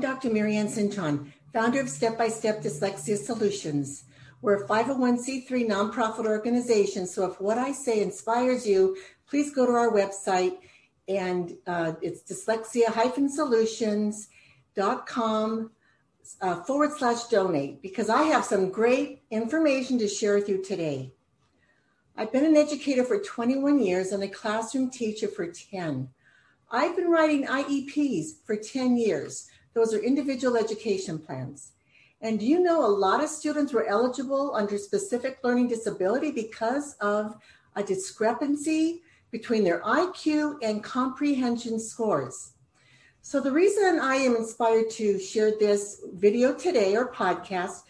Dr. Marianne Cintron, founder of Step by Step Dyslexia Solutions. We're a 501c3 nonprofit organization, so if what I say inspires you, please go to our website and uh, it's dyslexia-solutions.com uh, forward slash donate because I have some great information to share with you today. I've been an educator for 21 years and a classroom teacher for 10. I've been writing IEPs for 10 years. Those are individual education plans. And do you know a lot of students were eligible under specific learning disability because of a discrepancy between their IQ and comprehension scores? So, the reason I am inspired to share this video today or podcast,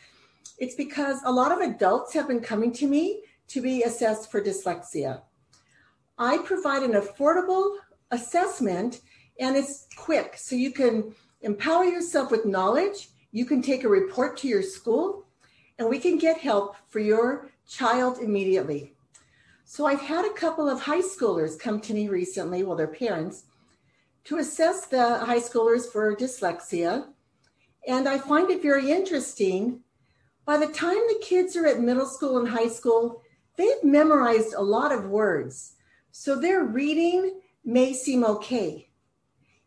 it's because a lot of adults have been coming to me to be assessed for dyslexia. I provide an affordable assessment and it's quick. So you can empower yourself with knowledge. You can take a report to your school and we can get help for your child immediately. So I've had a couple of high schoolers come to me recently, well, their parents, to assess the high schoolers for dyslexia. And I find it very interesting. By the time the kids are at middle school and high school, they've memorized a lot of words. So their reading may seem okay.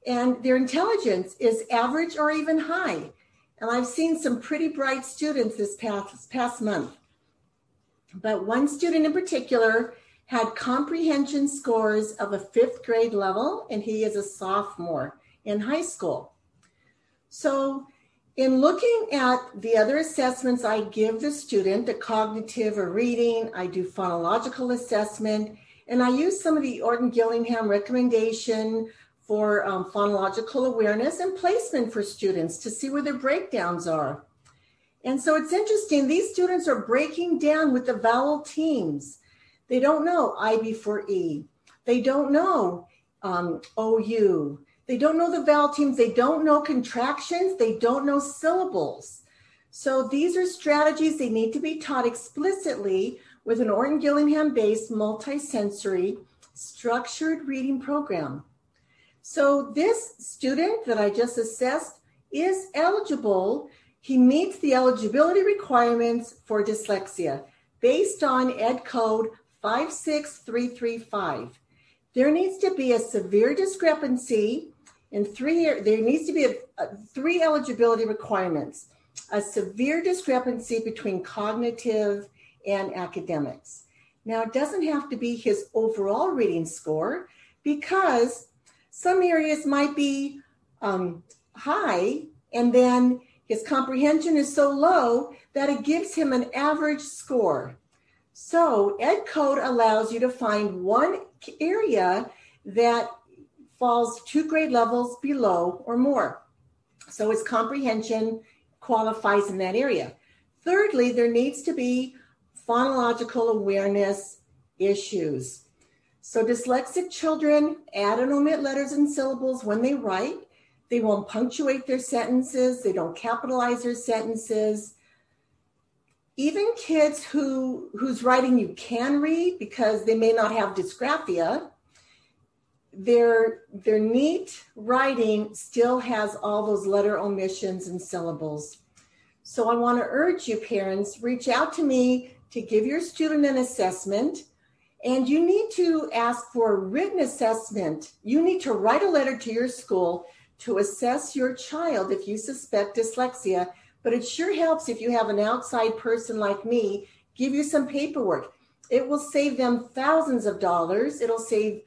And their intelligence is average or even high. And I've seen some pretty bright students this past, past month. But one student in particular had comprehension scores of a fifth grade level, and he is a sophomore in high school. So in looking at the other assessments I give the student, the cognitive or reading, I do phonological assessment, and I use some of the Orton Gillingham recommendation for um, phonological awareness and placement for students to see where their breakdowns are. And so it's interesting, these students are breaking down with the vowel teams. They don't know I before E. They don't know um, OU. They don't know the vowel teams. They don't know contractions. They don't know syllables. So these are strategies they need to be taught explicitly with an Orton Gillingham based multisensory structured reading program. So this student that I just assessed is eligible. He meets the eligibility requirements for dyslexia based on Ed Code 56335. There needs to be a severe discrepancy in three, there needs to be a, a, three eligibility requirements a severe discrepancy between cognitive and academics. Now, it doesn't have to be his overall reading score because some areas might be um, high and then his comprehension is so low that it gives him an average score. So, Ed Code allows you to find one area that falls two grade levels below or more. So his comprehension qualifies in that area. Thirdly, there needs to be phonological awareness issues. So dyslexic children add and omit letters and syllables when they write. They won't punctuate their sentences, they don't capitalize their sentences. Even kids who whose writing you can read because they may not have dysgraphia, their their neat writing still has all those letter omissions and syllables. So I want to urge you parents reach out to me to give your student an assessment and you need to ask for a written assessment. You need to write a letter to your school to assess your child if you suspect dyslexia, but it sure helps if you have an outside person like me give you some paperwork. It will save them thousands of dollars. It'll save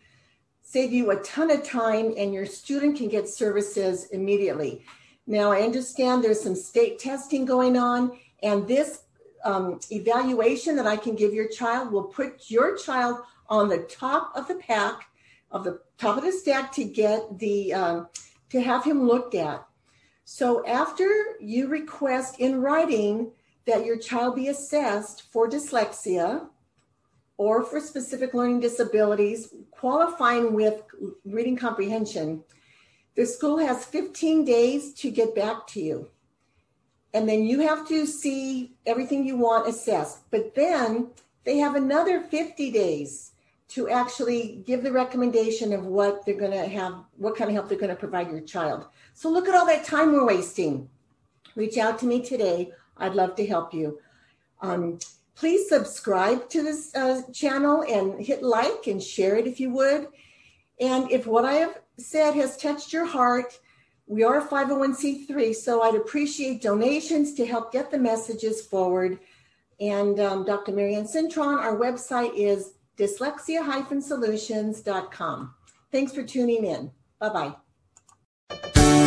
save you a ton of time and your student can get services immediately. Now, I understand there's some state testing going on, and this um, evaluation that I can give your child will put your child on the top of the pack, of the top of the stack to get the, um, to have him looked at. So after you request in writing that your child be assessed for dyslexia, or for specific learning disabilities qualifying with reading comprehension, the school has 15 days to get back to you. And then you have to see everything you want assessed. But then they have another 50 days to actually give the recommendation of what they're going to have, what kind of help they're going to provide your child. So look at all that time we're wasting. Reach out to me today. I'd love to help you. Um, please subscribe to this uh, channel and hit like and share it if you would. And if what I have said has touched your heart, we are a 501c3, so I'd appreciate donations to help get the messages forward. And um, Dr. Marianne Cintron, our website is dyslexia-solutions.com. Thanks for tuning in. Bye bye.